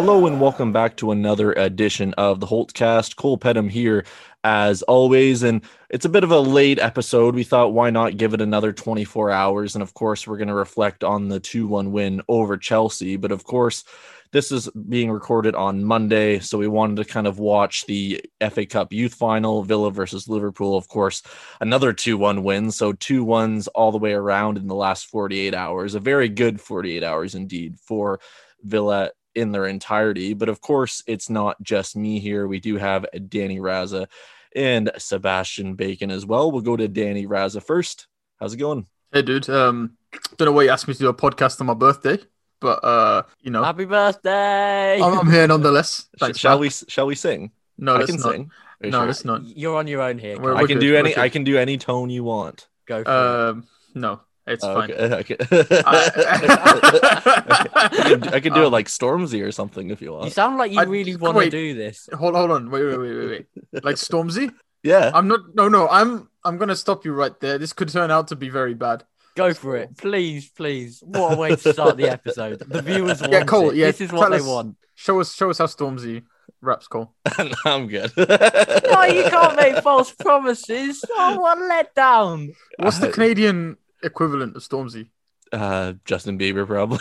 Hello and welcome back to another edition of the Holtcast. Cole Pedham here as always, and it's a bit of a late episode. We thought why not give it another 24 hours, and of course we're going to reflect on the 2-1 win over Chelsea. But of course, this is being recorded on Monday, so we wanted to kind of watch the FA Cup Youth Final, Villa versus Liverpool. Of course, another 2 1 win. So, two ones all the way around in the last 48 hours. A very good 48 hours indeed for Villa in their entirety. But of course, it's not just me here. We do have Danny Raza and Sebastian Bacon as well. We'll go to Danny Raza first. How's it going? Hey, dude. Um, don't know why you asked me to do a podcast on my birthday, but uh, you know, Happy birthday! I'm, I'm here nonetheless. Thanks, shall man. we? Shall we sing? No, I can not. sing. No, sure? let's not. You're on your own here. We're- I we're can good, do any. good. I can do any tone you want. Go for it. Um, no, it's Oh, fine. okay. okay. I, can, I can do it Um, like Stormzy or something if you want. You sound like you I- really want to do this. Hold, hold on. Wait, wait, wait, wait, wait. Like Stormzy? yeah. I'm not. No, no. I'm. I'm gonna stop you right there. This could turn out to be very bad. Go for it, please, please. What a way to start the episode. The viewers want Yeah, Cole, it. yeah, this is what tell they us- want. Show us. Show us how Stormzy raps, Cole. I'm good. No, you can't make false promises. Oh, what a letdown! What's the Canadian equivalent of Stormzy? Uh, Justin Bieber, probably.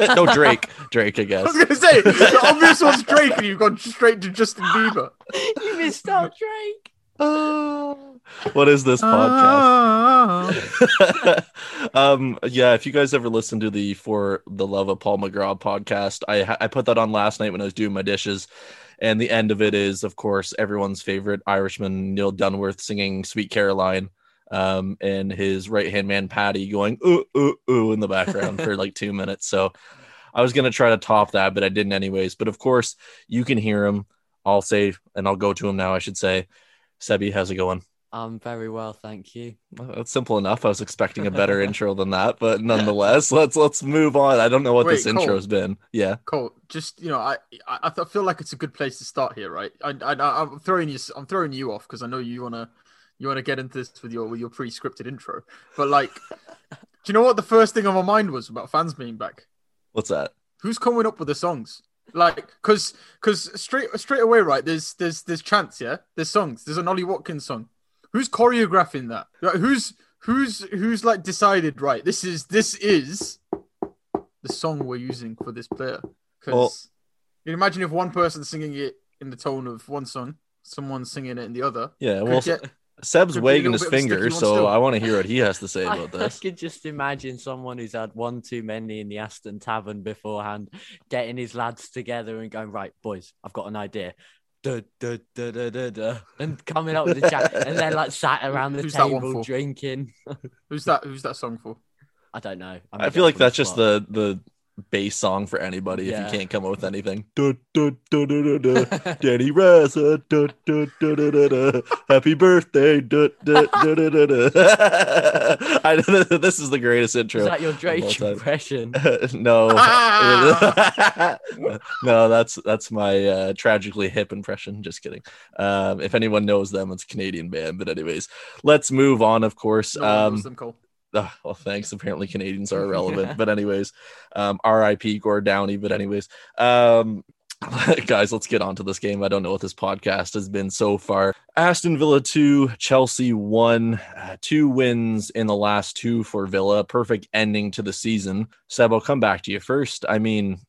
no, Drake. Drake, I guess. I was gonna say the obvious one's Drake, and you've gone straight to Justin Bieber. You missed out, Drake. Oh, what is this podcast? Ah. um, yeah, if you guys ever listen to the For the Love of Paul McGrath podcast, I I put that on last night when I was doing my dishes, and the end of it is, of course, everyone's favorite Irishman Neil Dunworth singing "Sweet Caroline." Um, and his right hand man Patty going ooh ooh ooh in the background for like two minutes. So I was gonna try to top that, but I didn't anyways. But of course, you can hear him. I'll say, and I'll go to him now. I should say, Sebi, how's it going? I'm very well, thank you. Well, That's simple enough. I was expecting a better intro than that, but nonetheless, let's let's move on. I don't know what Wait, this Cole. intro's been. Yeah, Cole, just you know, I I, I feel like it's a good place to start here, right? I, I I'm throwing you I'm throwing you off because I know you wanna you wanna get into this with your with your pre-scripted intro, but like, do you know what the first thing on my mind was about fans being back? what's that? Who's coming up with the songs? Like, cause cause straight straight away, right? There's there's there's chants, yeah. There's songs. There's an Ollie Watkins song. Who's choreographing that? Like, who's who's who's like decided? Right, this is this is the song we're using for this player. Because you can imagine if one person's singing it in the tone of one song, someone singing it in the other. Yeah, well, get- Seb's could be a wagging his bit of a sticky finger, so still. I want to hear what he has to say about I this. I could just imagine someone who's had one too many in the Aston Tavern beforehand, getting his lads together and going, right, boys, I've got an idea. Duh, duh, duh, duh, duh, duh, and coming up with a chat, and then like sat around the Who's table drinking. Who's that? Who's that song for? I don't know. I'm I feel like that's just the the bass song for anybody if you can't come up with anything. Danny Raza, happy birthday. I, this is the greatest intro. Is that your Drake impression? no, no, that's that's my uh, tragically hip impression. Just kidding. Um, if anyone knows them, it's a Canadian band. But anyways, let's move on. Of course. No Um, them, Cole. Oh, well, thanks. Apparently, Canadians are irrelevant. but anyways, um, R.I.P. Gord Downie. But anyways, um, guys, let's get on to this game. I don't know what this podcast has been so far. Aston Villa two, Chelsea one, uh, two wins in the last two for Villa. Perfect ending to the season. Seb, I'll come back to you first. I mean,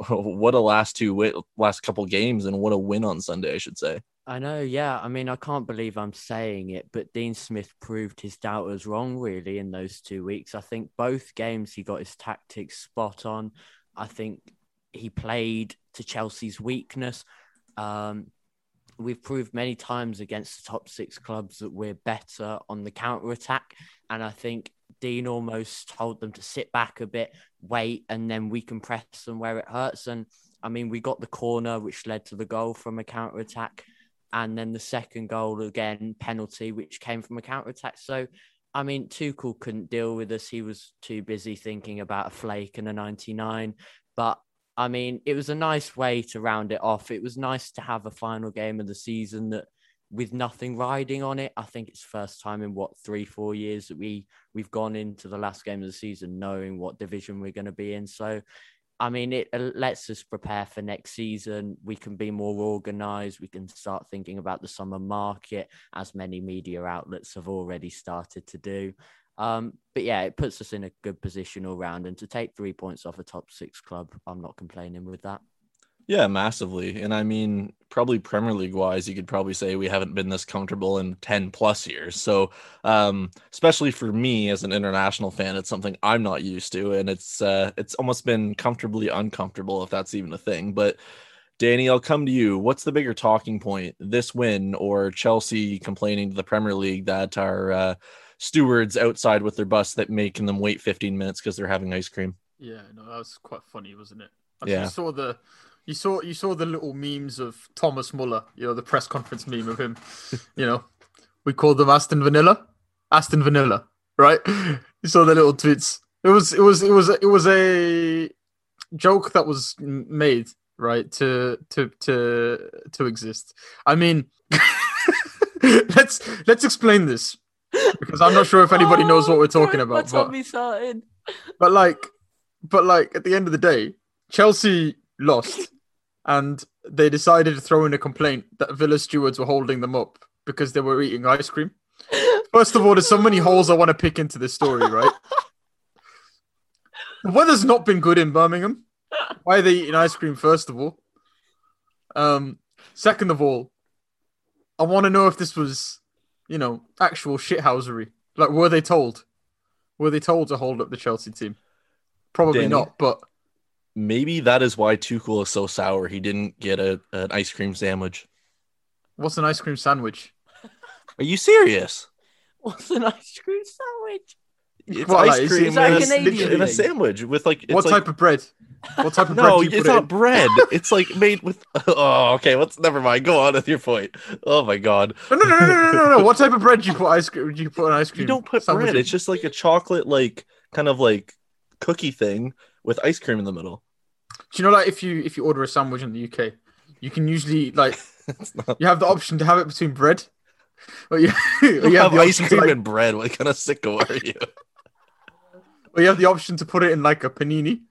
what a last two wi- last couple games, and what a win on Sunday, I should say. I know, yeah. I mean, I can't believe I'm saying it, but Dean Smith proved his doubters wrong, really, in those two weeks. I think both games he got his tactics spot on. I think he played to Chelsea's weakness. Um, we've proved many times against the top six clubs that we're better on the counter attack. And I think Dean almost told them to sit back a bit, wait, and then we can press them where it hurts. And I mean, we got the corner, which led to the goal from a counter attack. And then the second goal, again, penalty, which came from a counter attack. So, I mean, Tuchel couldn't deal with us. He was too busy thinking about a flake and a 99. But I mean, it was a nice way to round it off. It was nice to have a final game of the season that with nothing riding on it. I think it's first time in what three, four years that we we've gone into the last game of the season knowing what division we're going to be in. So, I mean, it lets us prepare for next season. We can be more organized. We can start thinking about the summer market, as many media outlets have already started to do. Um, but yeah, it puts us in a good position all round. And to take three points off a top six club, I'm not complaining with that. Yeah, massively. And I mean, probably Premier League wise, you could probably say we haven't been this comfortable in 10 plus years. So, um, especially for me as an international fan, it's something I'm not used to. And it's, uh, it's almost been comfortably uncomfortable, if that's even a thing. But Danny, I'll come to you. What's the bigger talking point, this win or Chelsea complaining to the Premier League that our uh, stewards outside with their bus that making them wait 15 minutes because they're having ice cream? Yeah, no, that was quite funny, wasn't it? I yeah. saw the you saw you saw the little memes of Thomas Muller, you know, the press conference meme of him. you know, we called them Aston Vanilla, Aston Vanilla, right? You saw the little tweets. It was it was it was it was a joke that was made right to to to to exist. I mean, let's let's explain this because I'm not sure if anybody oh, knows what we're talking about. What's but, me started? But like, but like at the end of the day, Chelsea lost and they decided to throw in a complaint that Villa stewards were holding them up because they were eating ice cream. First of all, there's so many holes I want to pick into this story, right? the weather's not been good in Birmingham. Why are they eating ice cream? First of all, um, second of all, I want to know if this was, you know, actual shithousery. Like, were they told? Were they told to hold up the Chelsea team? Probably Danny, not, but maybe that is why Tuchel is so sour. He didn't get a an ice cream sandwich. What's an ice cream sandwich? Are you serious? What's an ice cream sandwich? It's what, ice cream is that Canadian in a sandwich with like what like... type of bread? What type of no, bread? No, it's not in? bread. It's like made with. Oh, okay. Let's never mind. Go on with your point. Oh my god. No, no, no, no, no, no, no. What type of bread do you put ice cream? Do you put an ice cream? You don't put bread. In? It's just like a chocolate, like kind of like cookie thing with ice cream in the middle. Do you know, like if you if you order a sandwich in the UK, you can usually like not... you have the option to have it between bread. Or you, or you, you have, have ice cream like... and bread. What kind of sicko are you? or you have the option to put it in like a panini,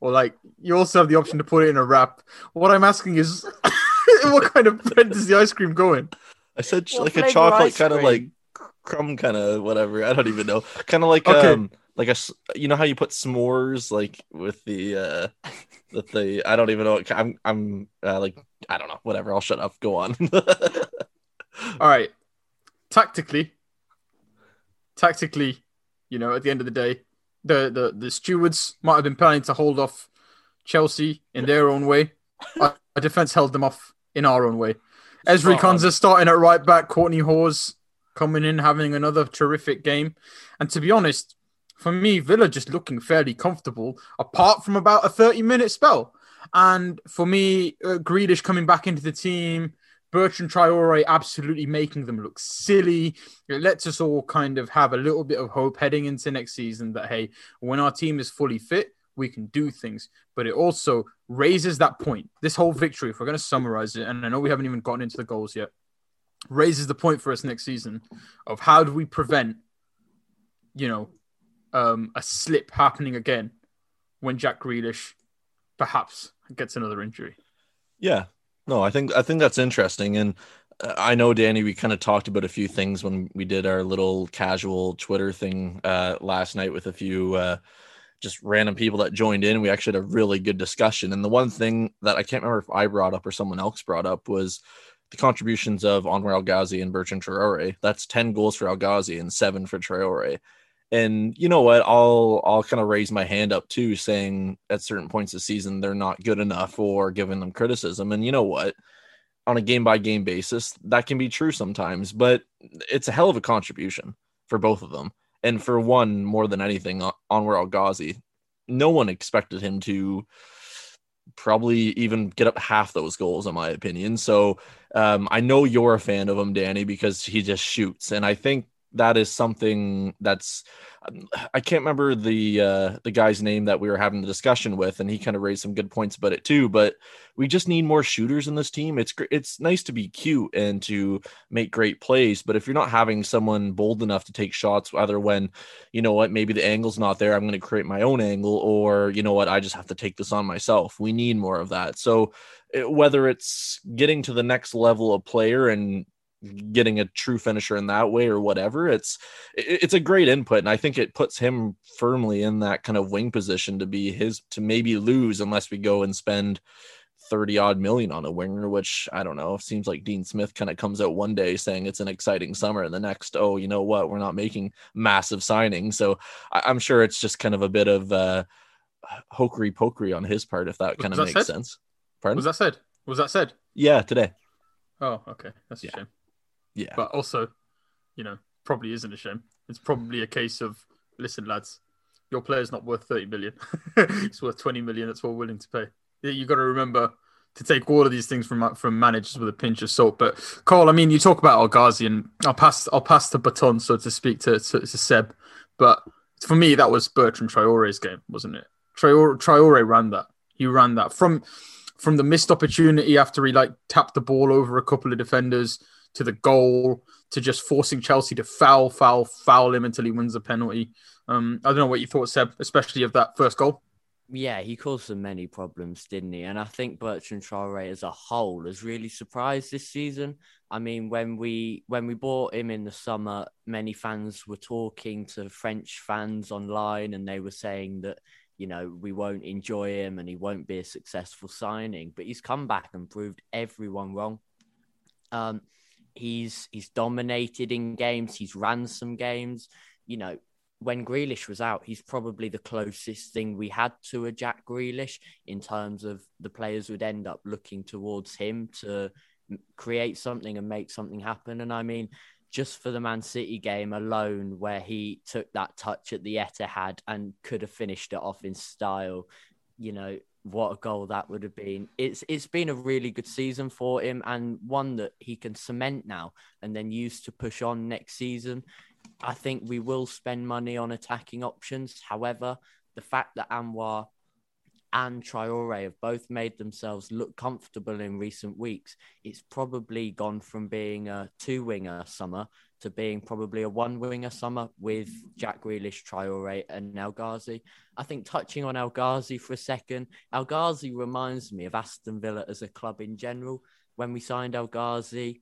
or like you also have the option to put it in a wrap. What I'm asking is, what kind of bread does the ice cream go in? I said what like a chocolate kind of like crumb kind of whatever. I don't even know. Kind of like okay. um like a you know how you put s'mores like with the uh with the I don't even know what I'm I'm uh, like I don't know whatever I'll shut up go on. All right. Tactically tactically you know at the end of the day the the the stewards might have been planning to hold off Chelsea in their own way. Our, defense held them off in our own way. Ezri Konsa starting at right back Kortney Hause coming in having another terrific game. And to be honest for me, Villa just looking fairly comfortable, apart from about a 30 minute spell. And for me, uh, Grealish coming back into the team, Bertrand Traore absolutely making them look silly. It lets us all kind of have a little bit of hope heading into next season that, hey, when our team is fully fit, we can do things. But it also raises that point. This whole victory, if we're going to summarize it, and I know we haven't even gotten into the goals yet, raises the point for us next season of how do we prevent, you know, um, a slip happening again when Jack Grealish perhaps gets another injury. Yeah, no, I think I think that's interesting, and uh, I know Danny. We kind of talked about a few things when we did our little casual Twitter thing uh, last night with a few uh, just random people that joined in. We actually had a really good discussion, and the one thing that I can't remember if I brought up or someone else brought up was the contributions of Anwar El Ghazi and Bertrand Traore. That's ten goals for El Ghazi and seven for Traore and you know what i'll i'll kind of raise my hand up too saying at certain points of season they're not good enough or giving them criticism and you know what on a game by game basis, that can be true sometimes, but it's a hell of a contribution for both of them. And for one, more than anything, Anwar El Ghazi, no one expected him to probably even get up half those goals, in my opinion. So um, I know you're a fan of him, Danny, because he just shoots. And I think that is something that's I can't remember the uh, the guy's name that we were having the discussion with, and he kind of raised some good points about it too. But we just need more shooters in this team. It's it's nice to be cute and to make great plays, but if you're not having someone bold enough to take shots, either when you know what maybe the angle's not there, I'm going to create my own angle, or you know what I just have to take this on myself. We need more of that. So eh, whether it's getting to the next level of player and getting a true finisher in that way or whatever it's it's a great input and i think it puts him firmly in that kind of wing position to be his to maybe lose unless we go and spend 30 odd million on a winger which i don't know seems like dean smith kind of comes out one day saying it's an exciting summer and the next oh you know what we're not making massive signings. So I, am sure it's just kind of a bit of uh hokery pokery on his part if that kind of makes said? sense. Pardon? was that said? Was that said? Yeah today. Oh okay. That's a yeah. shame yeah. But also, you know, probably isn't a shame. It's probably a case of listen, lads, your player's not worth 30 million. it's worth 20 million. That's what we're willing to pay. You've got to remember to take all of these things from from managers with a pinch of salt. But Cole, I mean, you talk about El and I'll pass I'll pass the baton so to speak to, to, to Seb. But for me, that was Bertrand Traore's game, wasn't it? Traore, Traore ran that. He ran that from from the missed opportunity after he like tapped the ball over a couple of defenders to the goal to just forcing Chelsea to foul, foul, foul him until he wins the penalty. Um, I don't know what you thought, Seb, especially of that first goal. Yeah, he caused them many problems, didn't he? And I think Bertrand Traore as a whole has really surprised this season. I mean, when we when we bought him in the summer, many fans were talking to French fans online, and they were saying that you know we won't enjoy him and he won't be a successful signing. But he's come back and proved everyone wrong. Um, He's he's dominated in games. He's ran some games. You know, when Grealish was out, he's probably the closest thing we had to a Jack Grealish in terms of the players would end up looking towards him to create something and make something happen. And I mean, just for the Man City game alone, where he took that touch at the Etihad and could have finished it off in style, you know, what a goal that would have been. It's it's been a really good season for him and one that he can cement now and then use to push on next season. I think we will spend money on attacking options. However, the fact that Anwar and Traore have both made themselves look comfortable in recent weeks, it's probably gone from being a two winger summer to being probably a one winger summer with Jack Grealish, Traore, and El Ghazi. I think touching on El Ghazi for a second, El Ghazi reminds me of Aston Villa as a club in general. When we signed El Ghazi,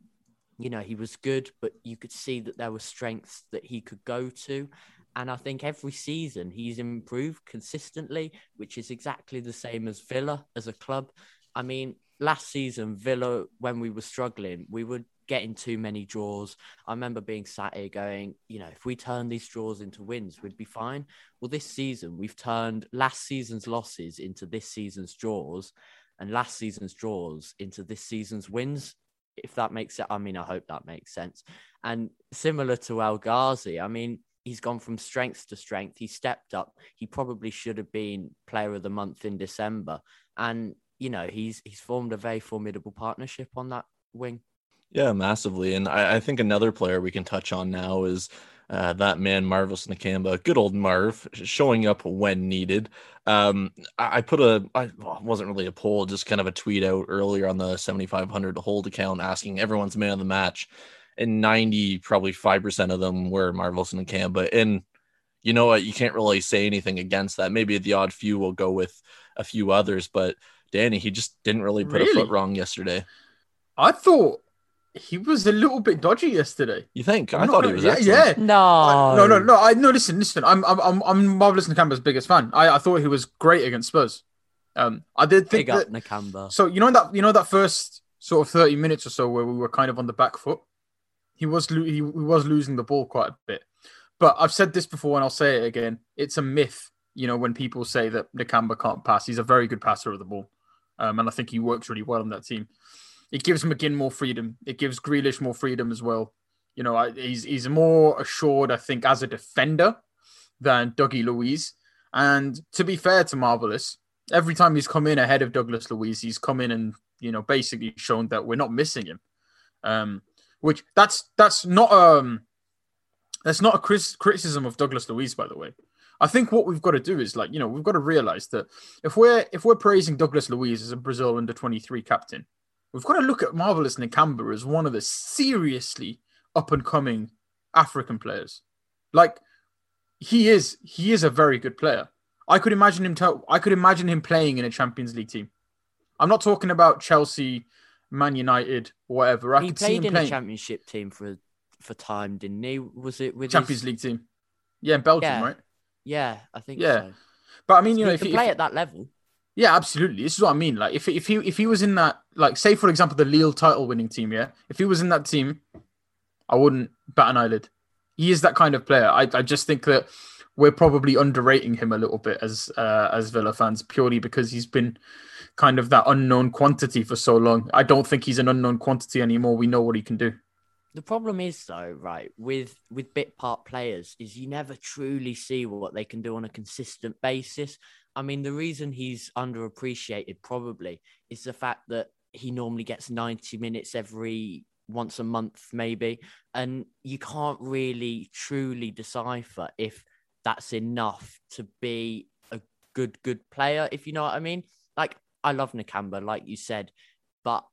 you know, he was good, but you could see that there were strengths that he could go to. And I think every season he's improved consistently, which is exactly the same as Villa as a club. I mean, last season, Villa, when we were struggling, we would getting too many draws. I remember being sat here going, you know, if we turn these draws into wins, we'd be fine. Well, this season, we've turned last season's losses into this season's draws and last season's draws into this season's wins. If that makes sense. I mean, I hope that makes sense. And similar to El Ghazi, I mean, he's gone from strength to strength. He stepped up. He probably should have been player of the month in December. And, you know, he's he's formed a very formidable partnership on that wing. Yeah, massively. And I, I, think another player we can touch on now is uh, that man, Marvelous Nakamba. Good old Marv, showing up when needed. Um, I, I, put a, I well, wasn't really a poll, just kind of a tweet out earlier on the 7,500 hold account asking everyone's man of the match. And 90, probably 5% of them were Marvelous Nakamba. And you know what? You can't really say anything against that. Maybe the odd few will go with a few others, but Danny, he just didn't really put really? a foot wrong yesterday. I thought he was a little bit dodgy yesterday. You think? I thought he was. Yeah, excellent. yeah. No, no, no, no. I no. Listen, listen. I'm, I'm, I'm marvelous Nakamba's biggest fan. I, I thought he was great against Spurs. Um, I did think Big that. Nakamba. So you know that you know that first sort of thirty minutes or so where we were kind of on the back foot. He was he, he was losing the ball quite a bit, but I've said this before and I'll say it again. It's a myth, you know, when people say that Nakamba can't pass. He's a very good passer of the ball, um, and I think he works really well on that team. It gives McGinn more freedom. It gives Grealish more freedom as well. You know, I, he's he's more assured, I think, as a defender than Dougie Luiz. And to be fair to Marvelous, every time he's come in ahead of Douglas Luiz, he's come in and you know basically shown that we're not missing him. Um, which that's that's not um that's not a criticism of Douglas Luiz, by the way. I think what we've got to do is like, you know, we've got to realize that if we're if we're praising Douglas Luiz as a Brazil under 23 captain, we've got to look at Marvelous Nakamba as one of the seriously up and coming African players. Like he is he is a very good player. I could imagine him to, I could imagine him playing in a Champions League team. I'm not talking about Chelsea, Man United, whatever. I he played in playing... a championship team for for time, didn't he? Was it with Champions his... League team? Yeah, in Belgium, yeah. right? Yeah, I think. Yeah, so. but I mean, you know, if he play at that level. Yeah, absolutely. This is what I mean. Like, if if he if he was in that, like, say for example, the Lille title winning team, yeah, if he was in that team, I wouldn't bat an eyelid. He is that kind of player. I I just think that we're probably underrating him a little bit as uh, as Villa fans purely because he's been kind of that unknown quantity for so long. I don't think he's an unknown quantity anymore. We know what he can do. The problem is though, right, with with bit part players is you never truly see what they can do on a consistent basis. I mean, the reason he's underappreciated probably is the fact that he normally gets 90 minutes every once a month maybe and you can't really truly decipher if that's enough to be a good good player if you know what i mean like i love nakamba like you said but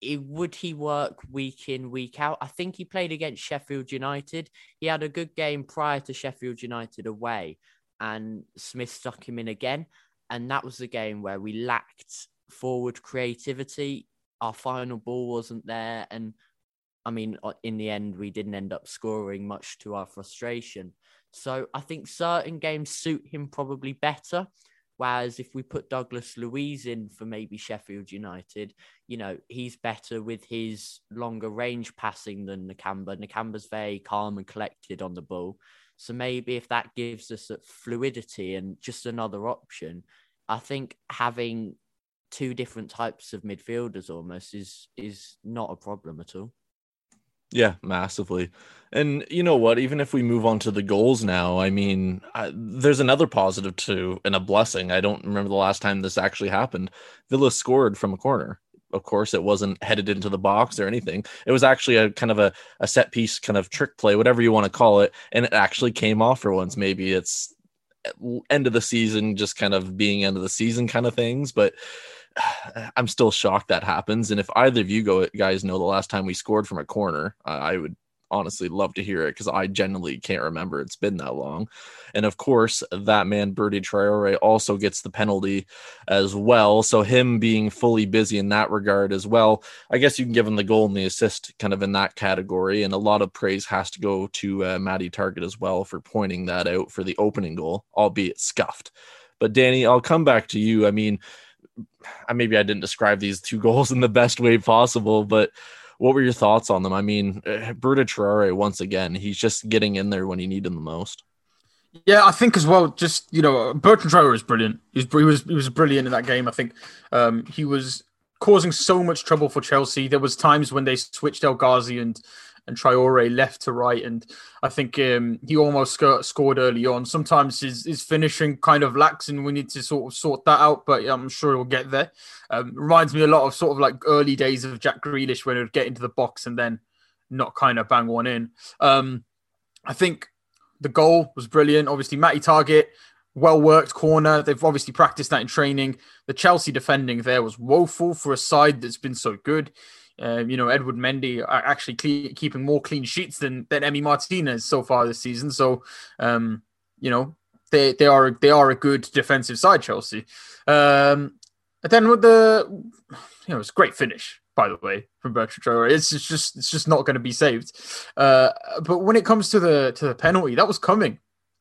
it, would he work week in week out? I think he played against Sheffield United. He had a good game prior to Sheffield United away, and Smith stuck him in again. And that was the game where we lacked forward creativity. Our final ball wasn't there, and I mean, in the end, we didn't end up scoring much to our frustration. So I think certain games suit him probably better. Whereas if we put Douglas Luiz in for maybe Sheffield United, you know, he's better with his longer range passing than Nakamba. Nakamba's very calm and collected on the ball. So maybe if that gives us fluidity and just another option, I think having two different types of midfielders almost is is not a problem at all. Yeah, massively. And you know what? Even if we move on to the goals now, I mean, I, there's another positive too and a blessing. I don't remember the last time this actually happened. Villa scored from a corner. Of course, it wasn't headed into the box or anything. It was actually a kind of a, a set piece kind of trick play, whatever you want to call it. And it actually came off for once. Maybe it's eh, end of the season, just kind of being end of the season kind of things. But I'm still shocked that happens. And if either of you go guys know the last time we scored from a corner, I would honestly love to hear it because I genuinely can't remember. It's been that long. And of course, that man, Bertie Traore, also gets the penalty as well. So, him being fully busy in that regard as well, I guess you can give him the goal and the assist kind of in that category. And a lot of praise has to go to uh, Matty Targett as well for pointing that out for the opening goal, albeit scuffed. But, Danny, I'll come back to you. I mean, maybe I didn't describe these two goals in the best way possible, but what were your thoughts on them? I mean, eh, Berta Traore, once again, he's just getting in there when he needed him the most. Yeah, I think as well. Just you know, Bertrand Traore is brilliant. He was, he was he was brilliant in that game. I think um, he was causing so much trouble for Chelsea. There was times when they switched El Ghazi and and Traore left to right. And I think um, he almost sc- scored early on. Sometimes his, his finishing kind of lacks, and we need to sort of sort that out. But I'm sure he'll get there. Um, reminds me a lot of sort of like early days of Jack Grealish when he would get into the box and then not kind of bang one in. Um, I think the goal was brilliant. Obviously, Matty Targett well worked corner. They've obviously practiced that in training. The Chelsea defending there was woeful for a side that's been so good. Um, you know, Edouard Mendy are actually clean, keeping more clean sheets than than Emi Martinez so far this season. So, um, you know, they they are they are a good defensive side, Chelsea. Um, and then with the, you know, it's a great finish by the way from Bertrand Traore. It's, it's just it's just not going to be saved. Uh, but when it comes to the to the penalty, that was coming.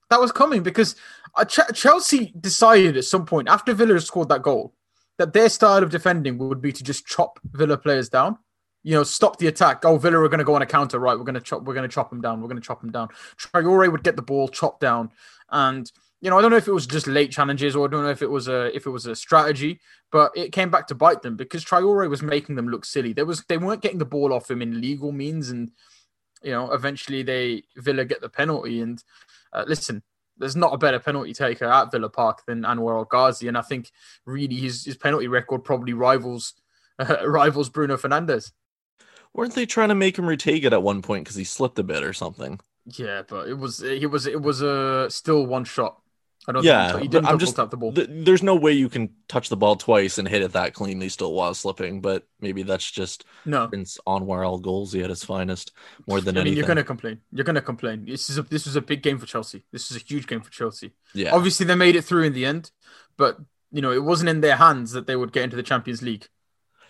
That was coming because uh, Ch- Chelsea decided at some point after Villa scored that goal that their style of defending would be to just chop Villa players down you know, stop the attack. Oh, Villa are going to go on a counter. Right, we're going to chop. We're going to chop them down. We're going to chop them down. Traore would get the ball chopped down, and you know, I don't know if it was just late challenges or I don't know if it was a if it was a strategy, but it came back to bite them because Traore was making them look silly. There was they weren't getting the ball off him in legal means, and you know, eventually they Villa get the penalty. And uh, listen, there's not a better penalty taker at Villa Park than Anwar El Ghazi, and I think really his his penalty record probably rivals uh, rivals Bruno Fernandes. Weren't they trying to make him retake it at one point because he slipped a bit or something? Yeah, but it was it was it was a uh, still one shot. I don't yeah, think he didn't I'm just tap the ball. Th- there's no way you can touch the ball twice and hit it that cleanly still while slipping, but maybe that's just no Prince Anwar El Ghazi at his finest more than I mean, anything. you're gonna complain. You're gonna complain. This is a this was a big game for Chelsea. This is a huge game for Chelsea. Yeah. Obviously they made it through in the end, but you know, it wasn't in their hands that they would get into the Champions League.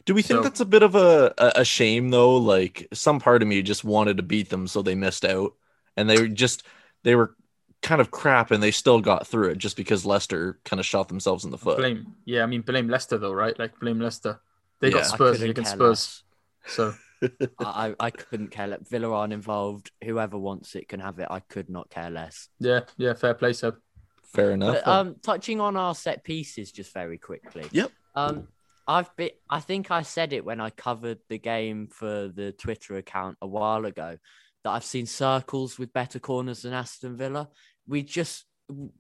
Do we think so, that's a bit of a, a shame though? Like some part of me just wanted to beat them so they missed out. And they just they were kind of crap and they still got through it just because Leicester kind of shot themselves in the foot. Blame, yeah, I mean blame Leicester though, right? Like blame Leicester. They yeah. got Spurs against Spurs, so I I couldn't care less. Villa aren't involved. Whoever wants it can have it. I could not care less. Yeah, yeah, fair play, Seb. Fair enough. But, um, touching on our set pieces just very quickly. Yep. Um, I've been. I think I said it when I covered the game for the Twitter account a while ago that I've seen circles with better corners than Aston Villa. We just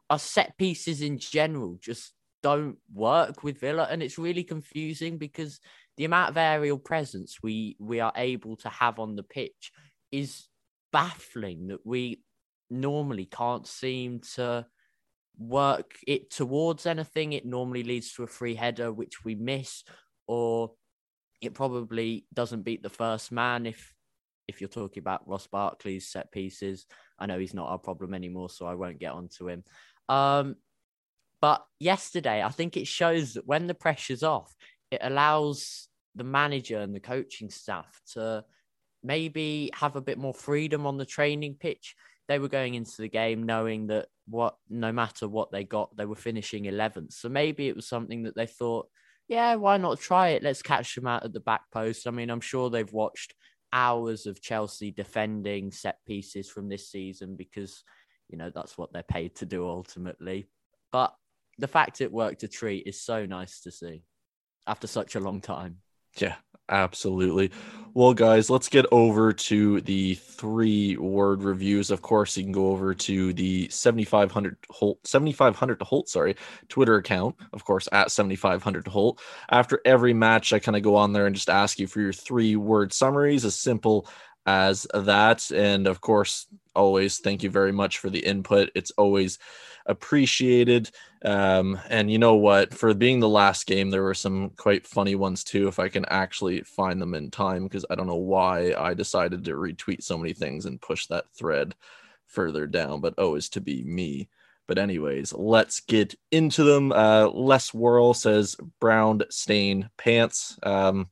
our set pieces in general just don't work with Villa, and it's really confusing because the amount of aerial presence we we are able to have on the pitch is baffling. That we normally can't seem to work it towards anything. It normally leads to a free header, which we miss, or it probably doesn't beat the first man if if you're talking about Ross Barkley's set pieces. I know he's not our problem anymore, so I won't get onto him. Um, but yesterday, I think it shows that when the pressure's off, it allows the manager and the coaching staff to maybe have a bit more freedom on the training pitch. They were going into the game knowing that what no matter what they got, they were finishing 11th. So maybe it was something that they thought, yeah, why not try it? Let's catch them out at the back post. I mean, I'm sure they've watched hours of Chelsea defending set pieces from this season because, you know, that's what they're paid to do ultimately. But the fact it worked a treat is so nice to see after such a long time. Yeah, absolutely. Well, guys, let's get over to the three word reviews. Of course, you can go over to the 7500 Holte 7500 to Holte, sorry, Twitter account, of course, at 7500 to Holt. After every match, I kind of go on there and just ask you for your three word summaries, as simple as that. And of course, always thank you very much for the input. It's always appreciated. Um, and you know what? For being the last game, there were some quite funny ones too. If I can actually find them in time, because I don't know why I decided to retweet so many things and push that thread further down, but oh, is to be me. But anyways, let's get into them. Uh, Les Whirl says brown stain pants. Um,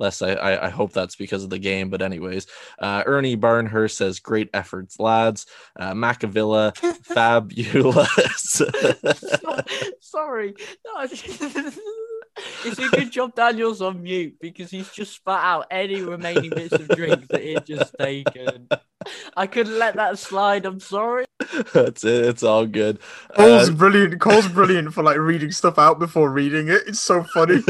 less. I, I, I hope that's because of the game. But anyways, uh, Ernie Barnhurst says, "Great efforts, lads." Uh, Macavilla, fabulous. Sorry. it's a good job Daniel's on mute because he's just spat out any remaining bits of drink that he just taken. I couldn't let that slide. I'm sorry. That's it. It's all good. Cole's uh, brilliant. Cole's brilliant for like reading stuff out before reading it. It's so funny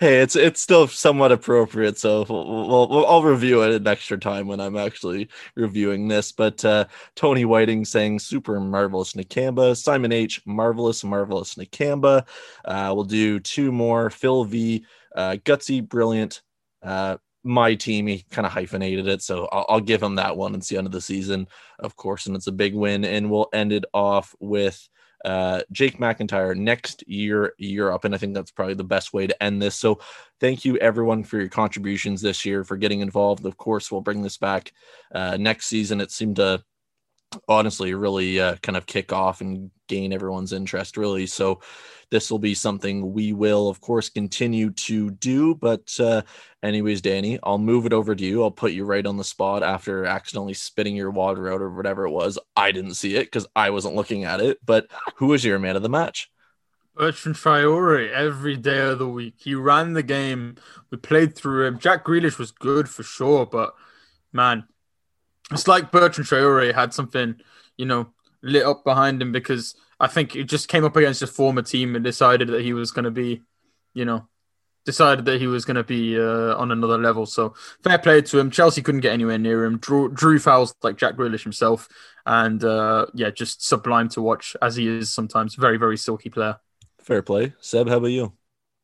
hey, it's it's still somewhat appropriate, so we'll, we'll, I'll review it an extra time when I'm actually reviewing this. But uh, Tony Whiting saying super marvelous Nakamba, Simon H marvelous marvelous Nakamba. Uh, we'll do two more. Phil V uh, gutsy brilliant. Uh, my team, he kind of hyphenated it, so I'll, I'll give him that one. It's the end of the season, of course, and it's a big win. And we'll end it off with uh, Jake McIntyre next year Europe, and I think that's probably the best way to end this. So, thank you everyone for your contributions this year for getting involved. Of course, we'll bring this back uh, next season. It seemed to honestly really uh, kind of kick off and gain everyone's interest really so this will be something we will of course continue to do but uh, anyways danny i'll move it over to you i'll put you right on the spot after accidentally spitting your water out or whatever it was i didn't see it because i wasn't looking at it but who was your man of the match Bertrand Traore every day of the week. He ran the game. We played through him. Jack Grealish was good for sure, but man, it's like Bertrand Traore had something, you know, lit up behind him because I think it just came up against a former team and decided that he was going to be, you know, decided that he was going to be uh, on another level. So fair play to him. Chelsea couldn't get anywhere near him. Drew, drew fouls like Jack Grealish himself, and uh, yeah, just sublime to watch as he is sometimes. Very very silky player. Fair play, Seb. How about you?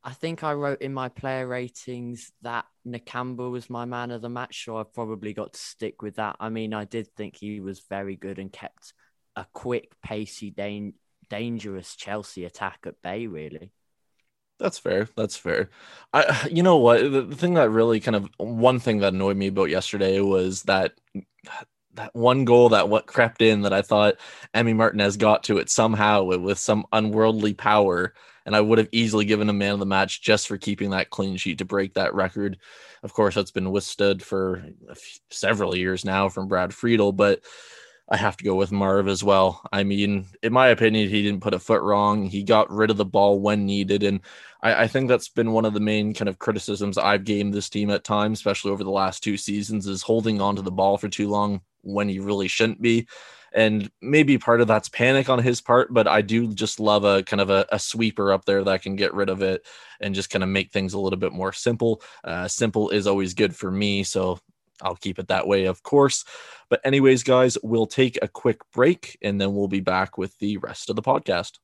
I think I wrote in my player ratings that Nakamba was my man of the match, so I've probably got to stick with that. I mean, I did think he was very good and kept a quick, pacey, dan- dangerous Chelsea attack at bay, really. That's fair. That's fair. I, you know what? The, the thing that really kind of one thing that annoyed me about yesterday was that that one goal that what crept in that I thought Emi Martinez got to it somehow with some unworldly power, and I would have easily given a man of the match just for keeping that clean sheet to break that record. Of course, that's been withstood for several years now from Brad Friedel, but I have to go with Marv as well. I mean, in my opinion, he didn't put a foot wrong. He got rid of the ball when needed. And I, I, think that's been one of the main kind of criticisms I've gamed this team at times, especially over the last two seasons, is holding on to the ball for too long when he really shouldn't be. And maybe part of that's panic on his part, but I do just love a kind of a, a sweeper up there that can get rid of it and just kind of make things a little bit more simple. Uh, simple is always good for me. So I'll keep it that way, of course. But, anyways, guys, we'll take a quick break and then we'll be back with the rest of the podcast.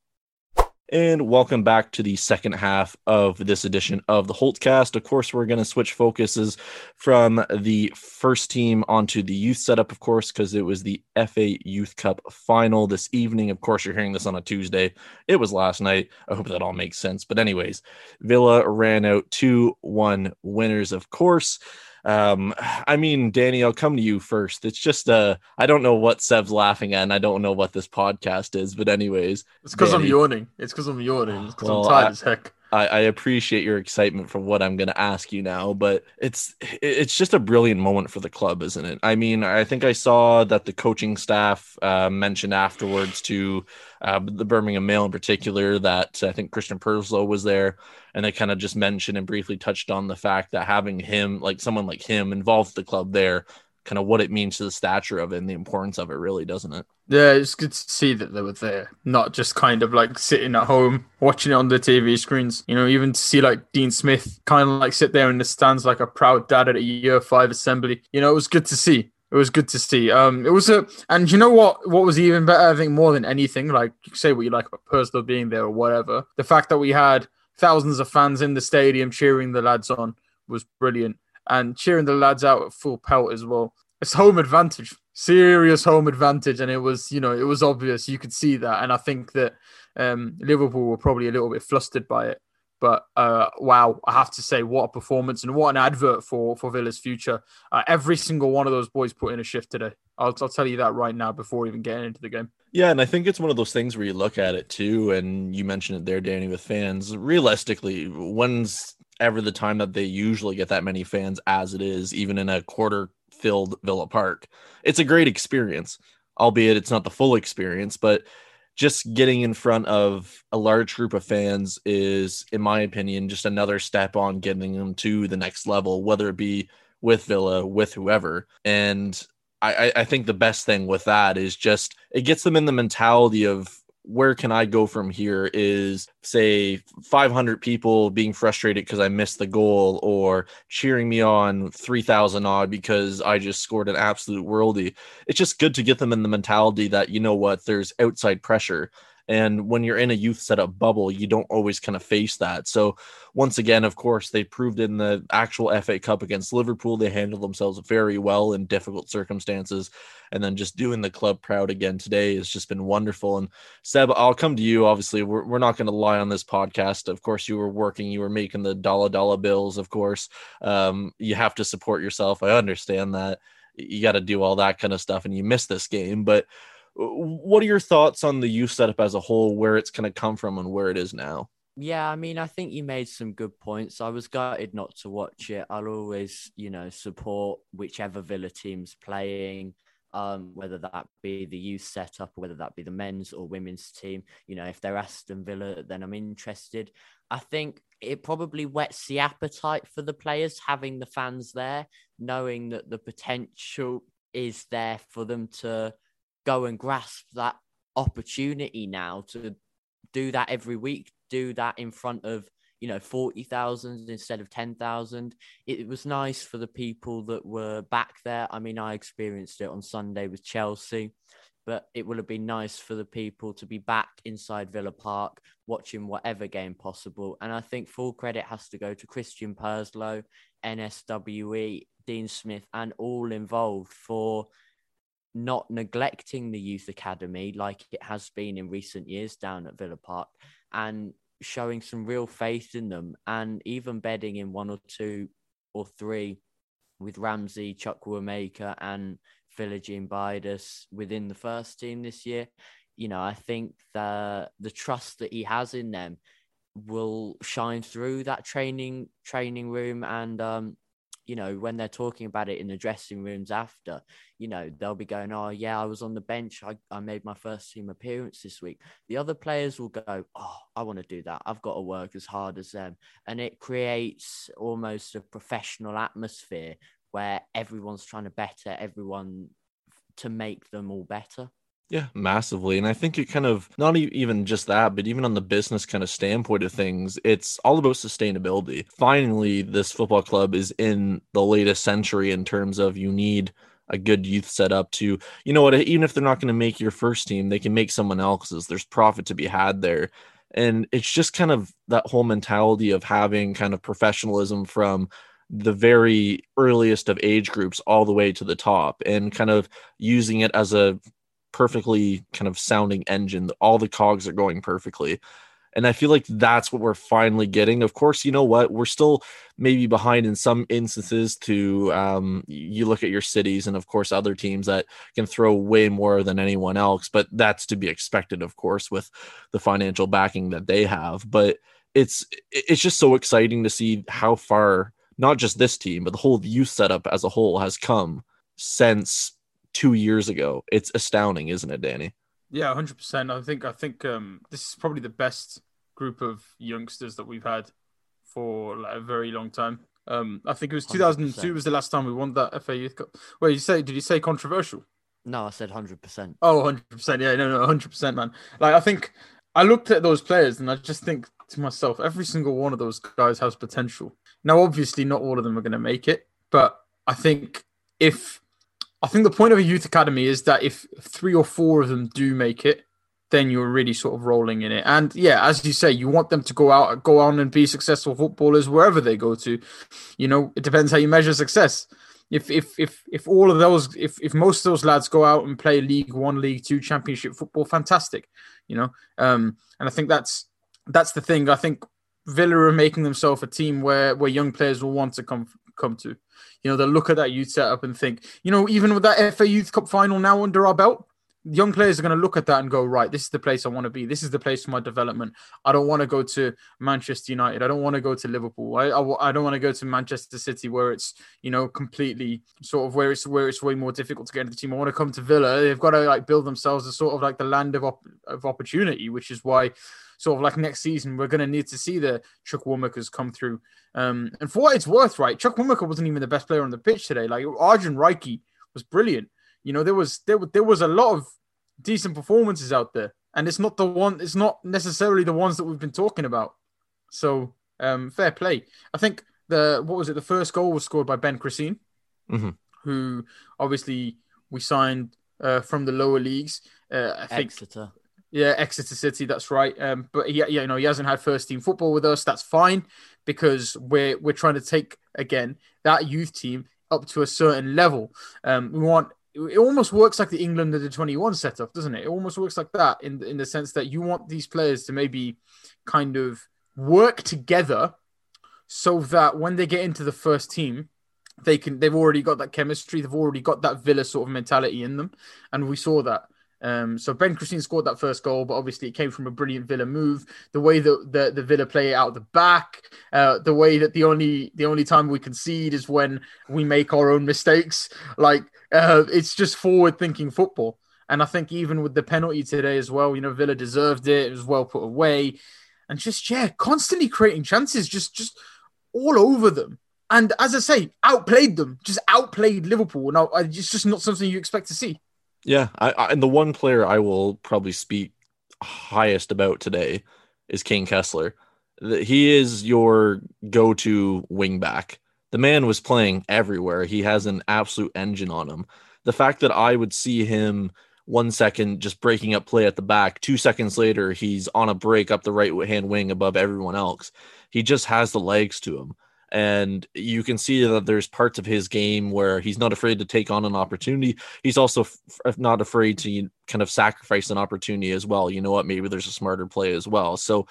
And welcome back to the second half of this edition of the Holtcast. Of course, we're going to switch focuses from the first team onto the youth setup, of course, because it was the FA Youth Cup final this evening. Of course, you're hearing this on a Tuesday. It was last night. I hope that all makes sense. But, anyways, Villa ran out 2 1 winners, of course. Um, I mean, Danny, I'll come to you first. It's just uh I don't know what Seb's laughing at, and I don't know what this podcast is, but anyways. It's because I'm yawning. It's because I'm yawning. It's because well, I'm tired I, as heck. I, I appreciate your excitement for what I'm going to ask you now, but it's it's just a brilliant moment for the club, isn't it? I mean, I think I saw that the coaching staff uh, mentioned afterwards to uh, the Birmingham Mail in particular that I think Christian Purslow was there, and they kind of just mentioned and briefly touched on the fact that having him, like someone like him, involved the club there kind of what it means to the stature of it and the importance of it, really, doesn't it? Yeah, it's good to see that they were there, not just kind of like sitting at home watching it on the TV screens. You know, even to see like Dean Smith kind of like sit there in the stands like a proud dad at a year five assembly. You know, it was good to see. It was good to see. Um, it was a, and you know what? What was even better? I think more than anything, like say what you like about Purslow being there or whatever. The fact that we had thousands of fans in the stadium cheering the lads on was brilliant and cheering the lads out at full pelt as well. It's home advantage, serious home advantage, and it was you know it was obvious you could see that, and I think that um, Liverpool were probably a little bit flustered by it. But uh, wow, I have to say, what a performance and what an advert for for Villa's future. Uh, every single one of those boys put in a shift today. I'll, I'll tell you that right now before even getting into the game. Yeah, and I think it's one of those things where you look at it too, and you mentioned it there, Danny, with fans. Realistically, when's ever the time that they usually get that many fans as it is, even in a quarter filled Villa Park. It's a great experience, albeit it's not the full experience, but just getting in front of a large group of fans is, in my opinion, just another step on getting them to the next level, whether it be with Villa, with whoever. And I, I think the best thing with that is just it gets them in the mentality of where can I go from here is say 500 people being frustrated because I missed the goal or cheering me on 3000 odd because I just scored an absolute worldy. It's just good to get them in the mentality that, you know what, there's outside pressure. And when you're in a youth setup bubble, you don't always kind of face that. So, once again, of course, they proved in the actual FA Cup against Liverpool, they handled themselves very well in difficult circumstances. And then just doing the club proud again today has just been wonderful. And Seb, I'll come to you. Obviously, we're, we're not going to lie on this podcast. Of course, you were working, you were making the dollar dollar bills. Of course, um, you have to support yourself. I understand that you got to do all that kind of stuff, and you missed this game, but what are your thoughts on the youth setup as a whole, where it's going to come from and where it is now? Yeah, I mean, I think you made some good points. I was gutted not to watch it. I'll always, you know, support whichever Villa team's playing, um, whether that be the youth setup whether that be the men's or women's team. You know, if they're Aston Villa, then I'm interested. I think it probably whets the appetite for the players having the fans there, knowing that the potential is there for them to go and grasp that opportunity now to do that every week, do that in front of you know 40,000 instead of 10,000 it was nice for the people that were back there i mean i experienced it on sunday with chelsea but it would have been nice for the people to be back inside Villa Park watching whatever game possible. And I think full credit has to go to Christian Purslow NSWE, Dean Smith, and all involved for not neglecting the youth academy like it has been in recent years down at Villa Park and showing some real faith in them and even bedding in one or two or three with Ramsey, Chuck Chukwuemeka, and Philogene Bidace within the first team this year. You know, I think the the trust that he has in them will shine through that training training room and um you know when they're talking about it in the dressing rooms after you know they'll be going oh yeah i was on the bench. I, I made my first team appearance this week. The other players will go oh i want to do that. I've got to work as hard as them. And it creates almost a professional atmosphere where everyone's trying to better everyone to make them all better. Yeah, massively. And I think it kind of not even just that, but even on the business kind of standpoint of things, it's all about sustainability. Finally, this football club is in the latest century in terms of you need a good youth setup to, you know what, even if they're not going to make your first team, they can make someone else's. There's profit to be had there. And it's just kind of that whole mentality of having kind of professionalism from the very earliest of age groups all the way to the top and kind of using it as a perfectly kind of sounding engine. All the cogs are going perfectly. And i feel like that's what we're finally getting. Of course you know what? We're still maybe behind in some instances to um, you look at your cities and of course other teams that can throw way more than anyone else but that's to be expected of course with the financial backing that they have. But it's it's just so exciting to see how far not just this team, but the whole youth setup as a whole has come since two years ago. It's astounding, isn't it, Danny? Yeah, hundred percent. I think I think um, this is probably the best group of youngsters that we've had for like, a very long time. Um, I think it was 2002 100%. was the last time we won that FA Youth Cup. Wait, you say? Did you say controversial? No, I said hundred percent. Oh, 100 percent. Yeah, no, no, hundred percent, man. Like I think I looked at those players and I just think to myself, every single one of those guys has potential. Now, obviously, not all of them are going to make it, but I think if I think the point of a youth academy is that if three or four of them do make it, then you're really sort of rolling in it. And yeah, as you say, you want them to go out, go on and be successful footballers wherever they go to. You know, it depends how you measure success. If if if if all of those, if if most of those lads go out and play League One, League Two, Championship football, fantastic. You know, um, and I think that's that's the thing. I think Villa are making themselves a team where where young players will want to come come to. You know, they'll look at that youth setup and think, you know, even with that FA Youth Cup final now under our belt, young players are going to look at that and go, right, this is the place I want to be. This is the place for my development. I don't want to go to Manchester United. I don't want to go to Liverpool. I, I, I, don't want to go to Manchester City where it's, you know, completely sort of where it's where it's way more difficult to get into the team. I want to come to Villa. They've got to like build themselves as sort of like the land of, op- of opportunity, which is why sort of like next season, we're going to need to see the Chuck Chukwuemekas come through. Um, and for what it's worth, right, Chuck Chukwuemeka wasn't even the best player on the pitch today. Like Arjan Raikhy was brilliant. You know, there was there, there was a lot of decent performances out there, and it's not the one. It's not necessarily the ones that we've been talking about. So um, fair play. I think the what was it? The first goal was scored by Ben Chrisene, mm-hmm. who obviously we signed uh, from the lower leagues. Uh, I think Exeter. Yeah, Exeter City. That's right. Um, but he, you know, he hasn't had first team football with us. That's fine because we're we're trying to take again that youth team up to a certain level. Um, we want. It almost works like the England under 21 setup, doesn't it? It almost works like that in in the sense that you want these players to maybe kind of work together so that when they get into the first team, they can they've already got that chemistry, they've already got that Villa sort of mentality in them, and we saw that. Um, so Ben Chrisene scored that first goal, but obviously it came from a brilliant Villa move. The way that the, the Villa play out the back, uh, the way that the only the only time we concede is when we make our own mistakes. Like uh, it's just forward thinking football. And I think even with the penalty today as well, you know, Villa deserved it. It was well put away, and just yeah, constantly creating chances, just just all over them. And as I say, outplayed them, just outplayed Liverpool. Now it's just not something you expect to see. Yeah, I, I, and the one player I will probably speak highest about today is Kaine Kesler. He is your go-to wingback. The man was playing everywhere. He has an absolute engine on him. The fact that I would see him one second just breaking up play at the back, two seconds later he's on a break up the right hand wing above everyone else. He just has the legs to him and you can see that there's parts of his game where he's not afraid to take on an opportunity. He's also f- not afraid to kind of sacrifice an opportunity as well. You know what? Maybe there's a smarter play as well. So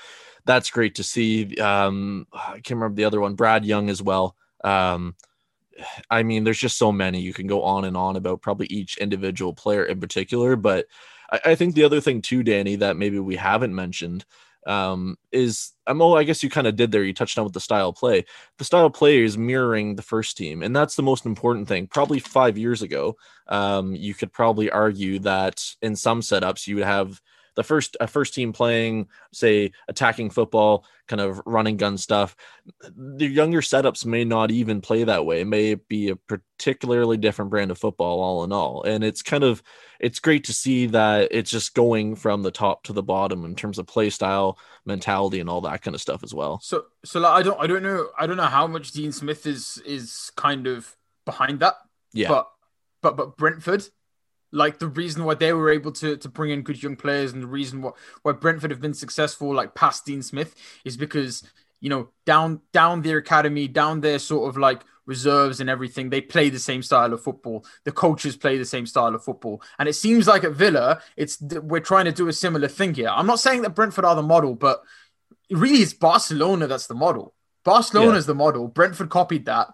that's great to see. Um, I can't remember the other one, Brad Young as well. Um, I mean, there's just so many you can go on and on about probably each individual player in particular. But I, I think the other thing too, Danny, that maybe we haven't mentioned um, is I'm oh, I guess you kind of did there. You touched on with the style play. The style play is mirroring the first team, and that's the most important thing. Probably five years ago, um, you could probably argue that in some setups you would have the first a first team playing say attacking football kind of running gun stuff the younger setups may not even play that way. It may be a particularly different brand of football all in all. And it's kind of it's great to see that it's just going from the top to the bottom in terms of play style mentality and all that kind of stuff as well. So so like, i don't i don't know i don't know how much dean smith is is kind of behind that yeah. but but but brentford like the reason why they were able to to bring in good young players and the reason why why Brentford have been successful like past Dean Smith is because you know down down their academy down their sort of like reserves and everything they play the same style of football. The coaches play the same style of football. And it seems like at Villa it's we're trying to do a similar thing here. I'm not saying that Brentford are the model but really it's Barcelona that's the model. Barcelona is the model. Brentford copied that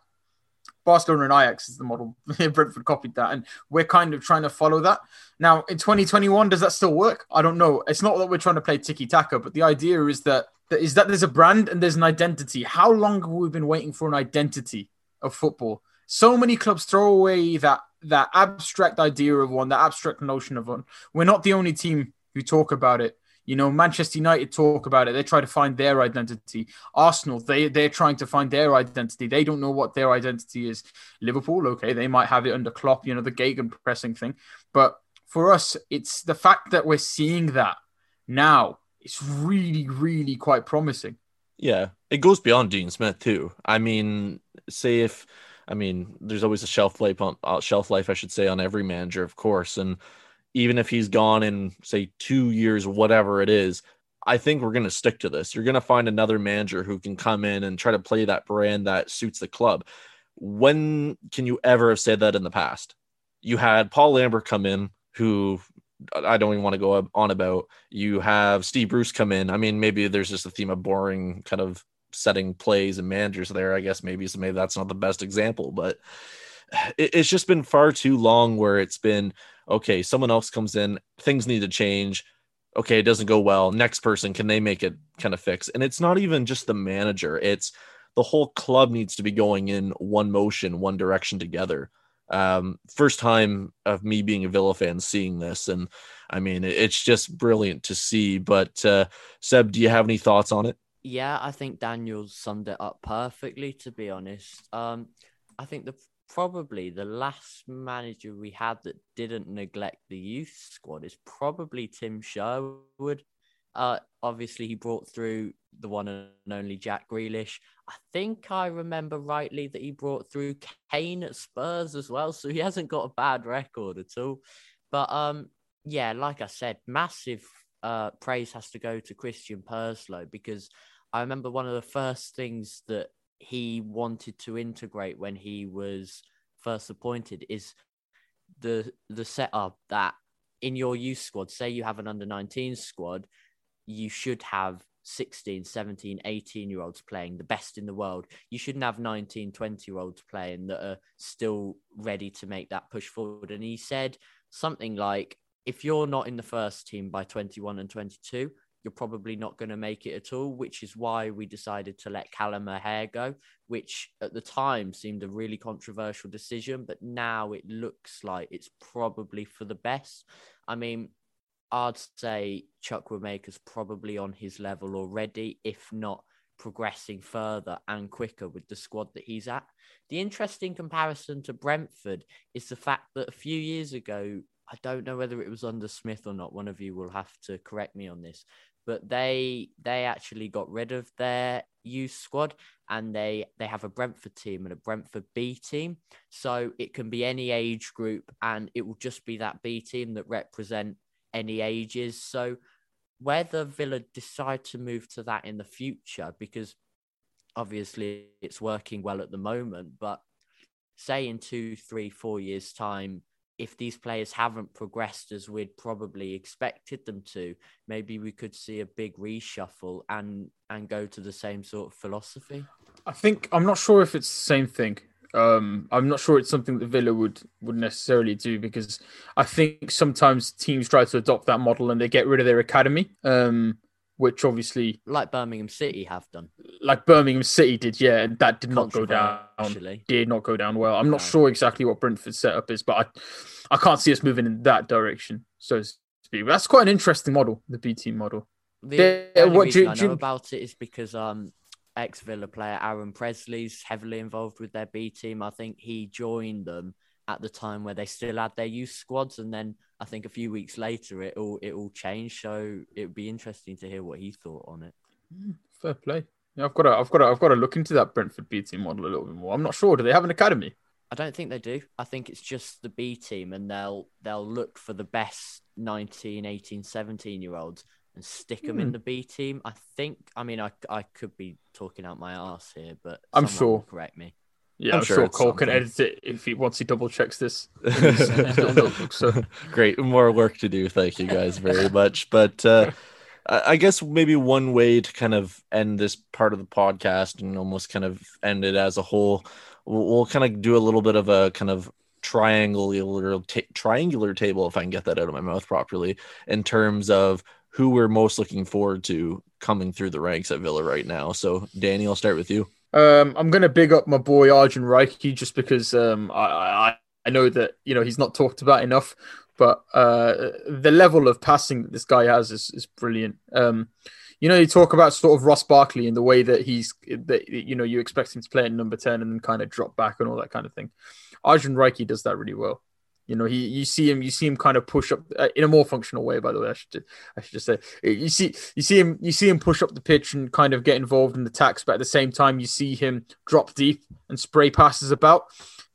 Barcelona and Ajax is the model. Brentford copied that, and we're kind of trying to follow that. Now, in 2021, does that still work? I don't know. It's not that we're trying to play tiki taka, but the idea is that is that there's a brand and there's an identity. How long have we been waiting for an identity of football? So many clubs throw away that that abstract idea of one, that abstract notion of one. We're not the only team who talk about it. You know, Manchester United talk about it. They try to find their identity. Arsenal, they they're trying to find their identity. They don't know what their identity is. Liverpool, okay, they might have it under Klopp, you know, the Gegen pressing thing. But for us, it's the fact that we're seeing that now. It's really, really quite promising. Yeah, it goes beyond Dean Smith too. I mean, say if I mean, there's always a shelf life on shelf life, I should say, on every manager, of course, and even if he's gone in say two years, whatever it is, I think we're going to stick to this. You're going to find another manager who can come in and try to play that brand that suits the club. When can you ever have said that in the past? You had Paul Lambert come in, who I don't even want to go on about. You have Steve Bruce come in. I mean, maybe there's just a theme of boring kind of setting plays and managers there. I guess maybe so. Maybe that's not the best example, but it's just been far too long where it's been okay, someone else comes in, things need to change. Okay, it doesn't go well. Next person, can they make it kind of fix? And it's not even just the manager, it's the whole club needs to be going in one motion, one direction together. Um, first time of me being a Villa fan seeing this, and I mean, it's just brilliant to see. But uh, Seb, do you have any thoughts on it? Yeah, I think Daniel summed it up perfectly. To be honest, um, I think the probably the last manager we had that didn't neglect the youth squad is probably Tim Sherwood. Uh, obviously, he brought through the one and only Jack Grealish. I think I remember rightly that he brought through Kane at Spurs as well, so he hasn't got a bad record at all. But um, yeah, like I said, massive uh, praise has to go to Christian Purslow because I remember one of the first things that he wanted to integrate when he was first appointed is the the setup that in your youth squad say you have an under 19 squad you should have 16 17 18 year olds playing the best in the world. You shouldn't have 19 20 year olds playing that are still ready to make that push forward. And he said something like if you're not in the first team by 21 and 22 you're probably not going to make it at all, which is why we decided to let Callum O'Hare go, which at the time seemed a really controversial decision, but now it looks like it's probably for the best. I mean, I'd say Chukwuemeka's probably on his level already, if not progressing further and quicker with the squad that he's at. The interesting comparison to Brentford is the fact that a few years ago, I don't know whether it was under Smith or not. One of you will have to correct me on this. But they they actually got rid of their youth squad and they they have a Brentford team and a Brentford B team. So it can be any age group and it will just be that B team that represent any ages. So whether Villa decide to move to that in the future, because obviously it's working well at the moment, but say in two, three, four years' time, if these players haven't progressed as we'd probably expected them to, maybe we could see a big reshuffle and and go to the same sort of philosophy. I think I'm not sure if it's the same thing. Um, I'm not sure it's something that Villa would would necessarily do because I think sometimes teams try to adopt that model and they get rid of their academy, um, which obviously, like Birmingham City have done, like Birmingham City did, yeah, and that did not go down. Did not go down well. I'm not No. sure exactly what Brentford's setup is, but I I can't see us moving in that direction. So to speak. that's quite an interesting model, the B team model. The Yeah, only what reason do I do you- about it is because um, ex Villa player Aaron Pressley's heavily involved with their B team. I think he joined them at the time where they still had their youth squads, and then I think a few weeks later it all it all changed. So it would be interesting to hear what he thought on it. Fair play. Yeah, I've got to, I've got to, I've got to look into that Brentford B team model a little bit more. I'm not sure. Do they have an academy? I don't think they do. I think it's just the B team, and they'll they'll look for the best 19, 18, 17 year olds and stick them in Hmm. the B team. I think. I mean, I I could be talking out my ass here, but I'm sure. Correct me. Yeah, I'm I'm, sure sure, Cole can edit it if he once he double checks this. in his- in his little notebook, so Great, more work to do. Thank you guys very much. But uh, I I guess maybe one way to kind of end this part of the podcast and almost kind of end it as a whole, we'll, we'll kind of do a little bit of a kind of triangular ta- triangular table, if I can get that out of my mouth properly, in terms of who we're most looking forward to coming through the ranks at Villa right now. So, Danny, I'll start with you. Um, I'm gonna big up my boy Arjan Raikhy just because um, I, I I know that you know he's not talked about enough, but uh, the level of passing that this guy has is, is brilliant. Um, you know, you talk about sort of Ross Barkley and the way that he's that you know you expect him to play at number ten and then kind of drop back and all that kind of thing. Arjan Raikhy does that really well. You know, he you see him, you see him kind of push up uh, in a more functional way. By the way, I should I should just say you see you see him you see him push up the pitch and kind of get involved in the attacks, but at the same time you see him drop deep and spray passes about.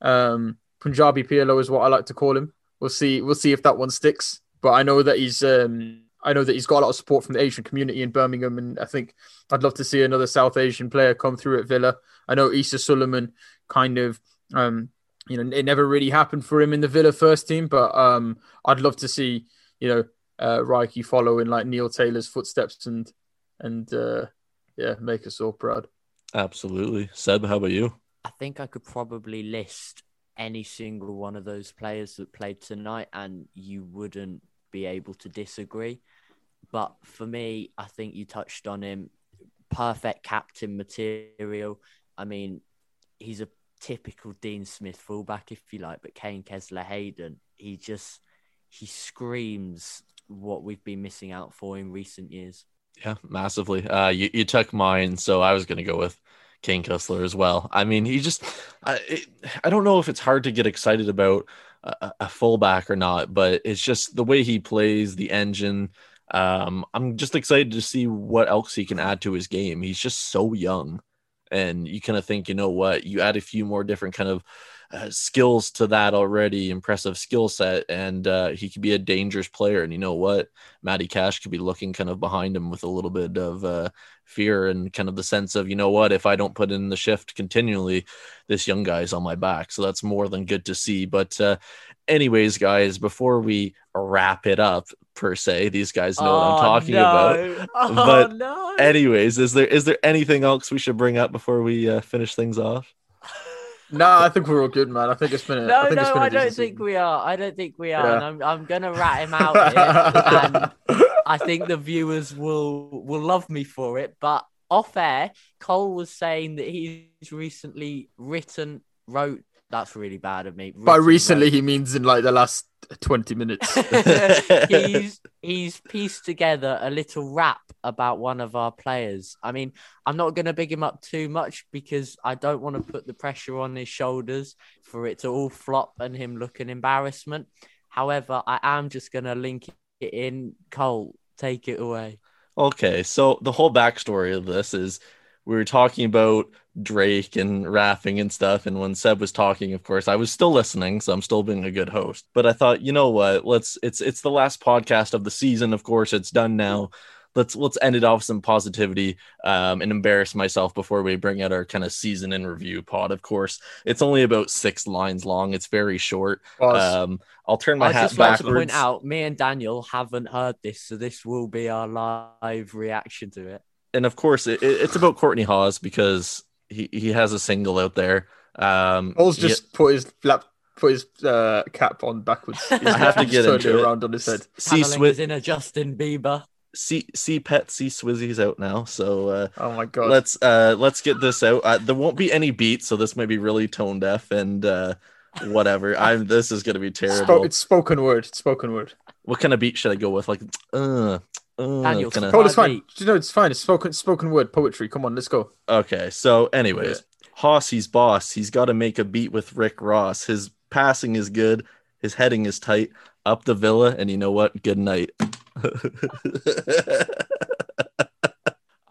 Um, Punjabi Pirlo is what I like to call him. We'll see we'll see if that one sticks. But I know that he's um, I know that he's got a lot of support from the Asian community in Birmingham, and I think I'd love to see another South Asian player come through at Villa. I know Easah Suliman kind of um, you know, it never really happened for him in the Villa first team, but um, I'd love to see, you know, uh, Raikhy follow in like Neil Taylor's footsteps and and uh, yeah, make us all proud. Absolutely. Seb, how about you? I think I could probably list any single one of those players that played tonight, and you wouldn't be able to disagree. But for me, I think you touched on him. Perfect captain material. I mean, he's a typical Dean Smith fullback, if you like, but Kaine Kesler Hayden, he just he screams what we've been missing out for in recent years. Yeah, massively. Uh, you, you took mine, so I was to go with Kane Kessler as well. I mean, he just, I, it, I don't know if it's hard to get excited about a, a fullback or not, but it's just the way he plays, the engine. Um, I'm just excited to see what else he can add to his game. He's just so young, and you kind of think, you know what, you add a few more different kind of uh, skills to that already impressive skill set, and uh, he could be a dangerous player. And you know what, Matty Cash could be looking kind of behind him with a little bit of uh, fear and kind of the sense of, you know what, if I don't put in the shift continually, this young guy's on my back. So that's more than good to see. But, uh, anyways, guys, before we wrap it up, per se, these guys know what I'm talking about. Oh, But no. Anyways, is there is there anything else we should bring up before we uh, finish things off? no, I think we're all good, man. I think it's been a. No, I think it's no, been a I don't decent think we are. I don't think we are. Yeah. And I'm, I'm gonna rat him out and I think the viewers will will love me for it. But off air, Cole was saying that he's recently written, wrote. That's really bad of me. By recently, he means in like the last twenty minutes. he's he's pieced together a little rap about one of our players. I mean, I'm not going to big him up too much because I don't want to put the pressure on his shoulders for it to all flop and him look an embarrassment. However, I am just gonna link it in. Cole, take it away. Okay, so the whole backstory of this is we were talking about Drake and rapping and stuff. And when Seb was talking, of course, I was still listening, so I'm still being a good host. But I thought, you know what? Let's it's it's the last podcast of the season. Of course, it's done now. Let's let's end it off with some positivity um, and embarrass myself before we bring out our kind of season in review pod. Of course, it's only about six lines long. It's very short. Um, I'll turn my I hat just like backwards. to point out, me and Daniel haven't heard this, so this will be our live reaction to it. And of course, it, it- it's about Kortney Hause because he, he has a single out there. Um, Cole's he- just put his lap, put his uh, cap on backwards. He's I have to get into it it. around on his head. See Channeling his Swiz, inner Justin Bieber. see see Pet, see Swizzy's out now. So uh, Oh my god! let's uh let's get this out. Uh, there won't be any beats, so this might be really tone deaf and uh whatever. I'm this is gonna be terrible. Spo- it's spoken word. It's spoken word. what kind of beat should I go with? Like uh, uh Daniel, kinda- Cole, it's fine. beat? You know, it's fine. It's spoken spoken word poetry. Come on, let's go. Okay, so anyways, Hause, he's boss. He's got to make a beat with Rick Ross. His passing is good. His heading is tight. Up the villa, and you know what? Good night.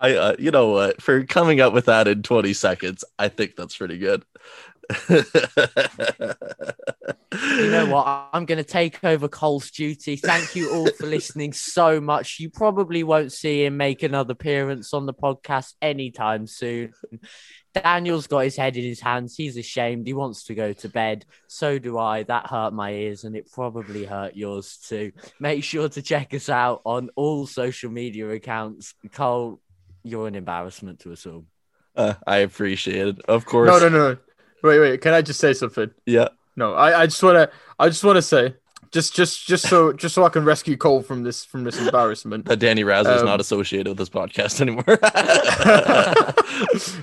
I, uh, you know what? For coming up with that in 20 seconds, I think that's pretty good. You know what? I'm going to take over Cole's duty. Thank you all for listening so much. You probably won't see him make another appearance on the podcast anytime soon. Daniel's got his head in his hands. He's ashamed. He wants to go to bed. So do I. That hurt my ears and it probably hurt yours too. Make sure to check us out on all social media accounts. Cole, you're an embarrassment to us all. Uh, I appreciate it. Of course. No, no, no. Wait, wait. Can I just say something? Yeah. No, I, I just wanna, I just wanna say, just, just, just so, just so I can rescue Cole from this, from this embarrassment. That Danny Raz is Um, not associated with this podcast anymore.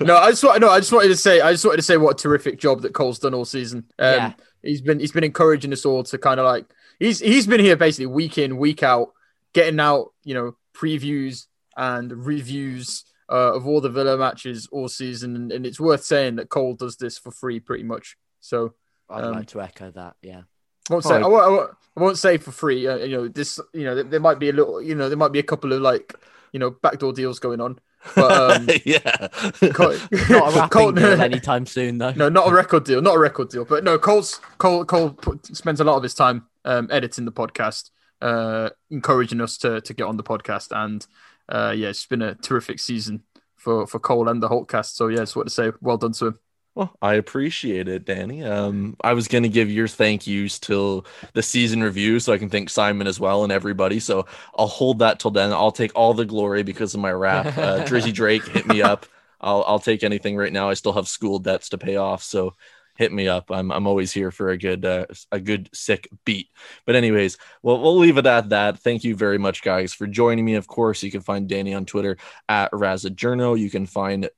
no, I just want, no, I just wanted to say, I just wanted to say what a terrific job that Cole's done all season. Um, Yeah. he's been, he's been encouraging us all to kind of like, he's, he's been here basically week in, week out, getting out, you know, previews and reviews uh, of all the Villa matches all season, and, and it's worth saying that Cole does this for free, pretty much. So I'd Um, like to echo that. Yeah. I won't say, I, won't, I, won't, I won't say for free. Uh, you know, this, you know, there, there might be a little, you know, there might be a couple of like, you know, backdoor deals going on. But um, yeah. Cole, Not a rapping Cole- deal anytime soon, though. no, not a record deal, not a record deal. But no, Cole's Cole Cole put, spends a lot of his time um, editing the podcast, uh, encouraging us to to get on the podcast, and uh, yeah, it's been a terrific season for for Cole and the Hulkcast. So yeah, just want to say, well done to him. Well, I appreciate it, Danny. Um, I was gonna give your thank yous till the season review, so I can thank Simon as well and everybody. So I'll hold that till then. I'll take all the glory because of my rap. Uh, Drizzy Drake, hit me up. I'll I'll take anything right now. I still have school debts to pay off, so hit me up. I'm I'm always here for a good uh, a good sick beat. But anyways, well we'll leave it at that. Thank you very much, guys, for joining me. Of course, you can find Danny on Twitter at Razadjourno. You can find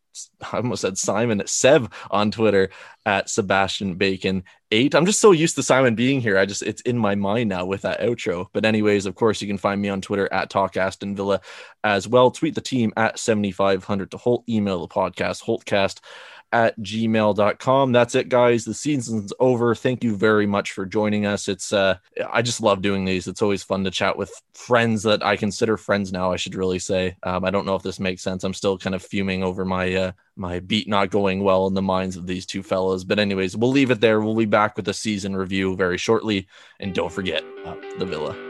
I almost said Simon Seb on Twitter at Sebastian Bacon eight. I'm just so used to Simon being here. I just it's in my mind now with that outro. But anyways, of course, you can find me on Twitter at Talk Aston Villa as well. Tweet the team at 7500 to Holte. Email the podcast Holtcast at gmail.com. That's it, guys. The season's over. Thank you very much for joining us. It's uh I just love doing these. It's always fun to chat with friends that I consider friends now, I should really say. Um, I don't know if this makes sense. I'm still kind of fuming over my uh my beat not going well in the minds of these two fellows. But anyways, we'll leave it there. We'll be back with a season review very shortly. And don't forget uh, the villa.